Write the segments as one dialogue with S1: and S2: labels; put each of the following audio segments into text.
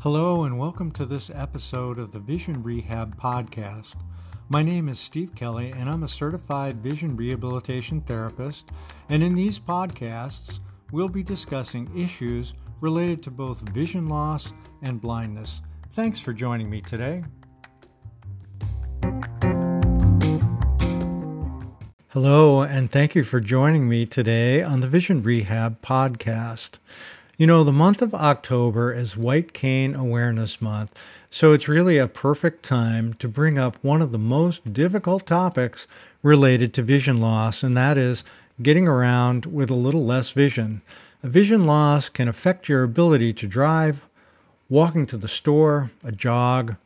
S1: Hello, and welcome to this episode of the Vision Rehab Podcast. My name is Steve Kelly, and I'm a certified vision rehabilitation therapist. And in these podcasts, we'll be discussing issues related to both vision loss and blindness. Thanks for joining me today. Hello, and thank you for joining me today on the Vision Rehab Podcast. You know, the month of October is White Cane Awareness Month, so it's really a perfect time to bring up one of the most difficult topics related to vision loss, and that is getting around with a little less vision. A vision loss can affect your ability to drive, walking to the store, a jog,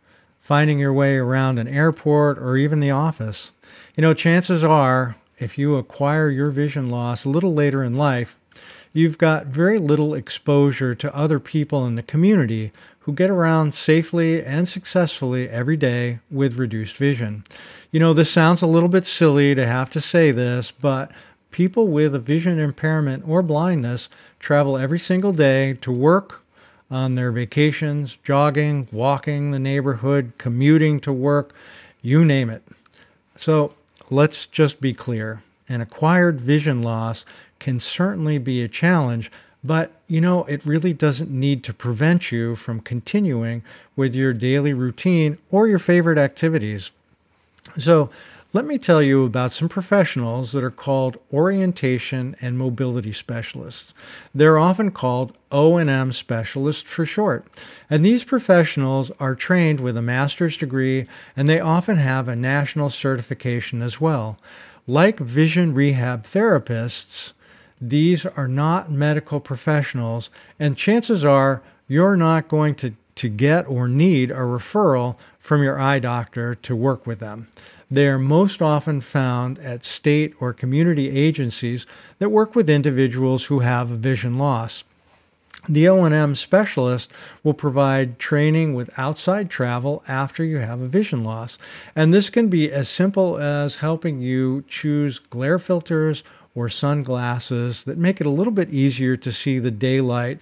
S1: finding your way around an airport, or even the office. You know, chances are, if you acquire your vision loss a little later in life, you've got very little exposure to other people in the community who get around safely and successfully every day with reduced vision. You know, this sounds a little bit silly to have to say this, but people with a vision impairment or blindness travel every single day to work, on their vacations, jogging, walking the neighborhood, commuting to work, you name it. So let's just be clear an acquired vision loss can certainly be a challenge, but you know, it really doesn't need to prevent you from continuing with your daily routine or your favorite activities. So, let me tell you about some professionals that are called orientation and mobility specialists. They're often called O&M specialists for short. And these professionals are trained with a master's degree and they often have a national certification as well. Like vision rehab therapists, these are not medical professionals, and chances are you're not going to, to get or need a referral from your eye doctor to work with them. They are most often found at state or community agencies that work with individuals who have vision loss. The O&M specialist will provide training with outside travel after you have a vision loss. And this can be as simple as helping you choose glare filters or sunglasses that make it a little bit easier to see the daylight,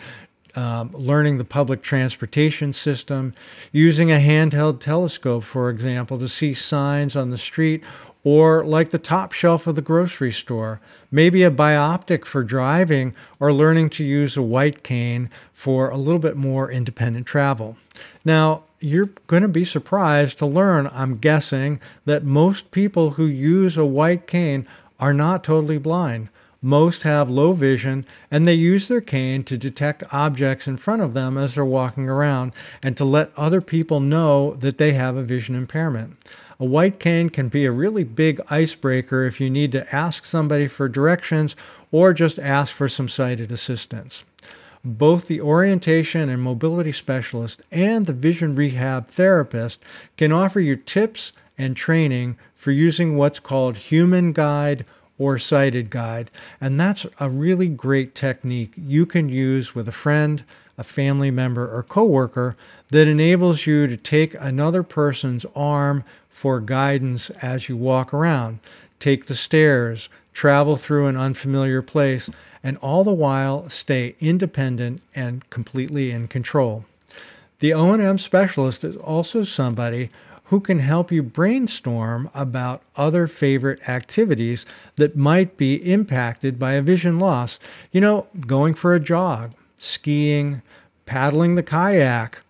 S1: um, learning the public transportation system, using a handheld telescope, for example, to see signs on the street, or like the top shelf of the grocery store, maybe a bioptic for driving, or learning to use a white cane for a little bit more independent travel. Now, you're going to be surprised to learn, I'm guessing, that most people who use a white cane are not totally blind. Most have low vision and they use their cane to detect objects in front of them as they're walking around and to let other people know that they have a vision impairment. A white cane can be a really big icebreaker if you need to ask somebody for directions or just ask for some sighted assistance. Both the orientation and mobility specialist and the vision rehab therapist can offer you tips and training for using what's called human guide or sighted guide. And that's a really great technique you can use with a friend, a family member, or coworker that enables you to take another person's arm for guidance as you walk around, take the stairs, travel through an unfamiliar place, and all the while stay independent and completely in control. The O&M specialist is also somebody who can help you brainstorm about other favorite activities that might be impacted by a vision loss. You know, going for a jog, skiing, paddling the kayak,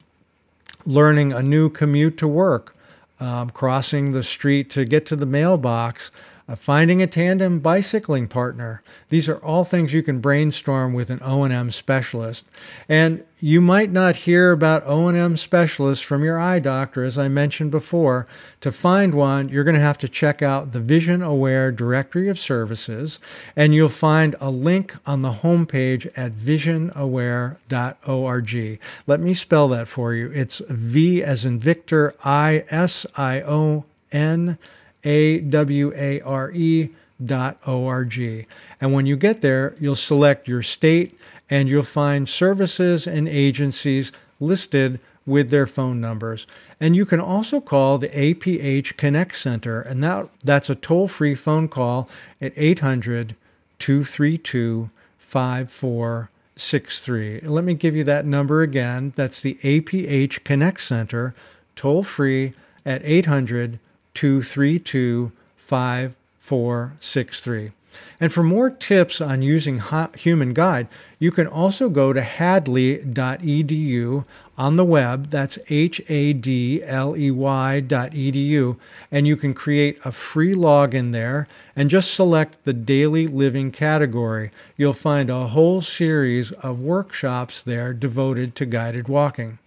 S1: learning a new commute to work, um, crossing the street to get to the mailbox, Uh, finding a tandem bicycling partner. These are all things you can brainstorm with an O&M specialist. And you might not hear about O&M specialists from your eye doctor as I mentioned before. To find one, you're going to have to check out the Vision Aware Directory of Services and you'll find a link on the homepage at visionaware.org. Let me spell that for you. It's V as in Victor I S I O N a-W-A-R-E dot O-R-G. And when you get there, you'll select your state and you'll find services and agencies listed with their phone numbers. And you can also call the APH Connect Center, and that, that's a toll free phone call at 800 232 5400. 5463. Let me give you that number again. That's the APH Connect Center, toll free at 800 232 5463. And for more tips on using Human Guide, you can also go to hadley.edu on the web. That's H A D L E Y.edu. And you can create a free login there and just select the daily living category. You'll find a whole series of workshops there devoted to guided walking.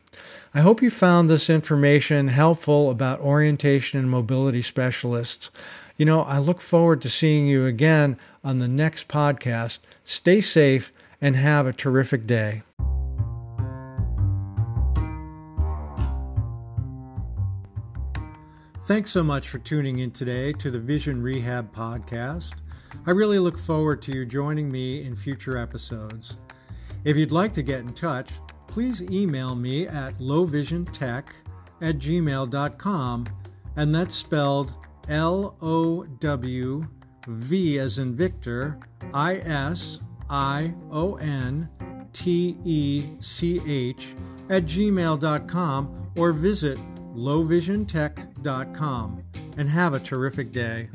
S1: I hope you found this information helpful about orientation and mobility specialists. You know, I look forward to seeing you again on the next podcast. Stay safe and have a terrific day. Thanks so much for tuning in today to the Vision Rehab podcast. I really look forward to you joining me in future episodes. If you'd like to get in touch, please email me at lowvisiontech at gmail.com, and that's spelled L O W V as in Victor, I S I O N T E C H at gmail.com or visit lowvisiontech.com and have a terrific day.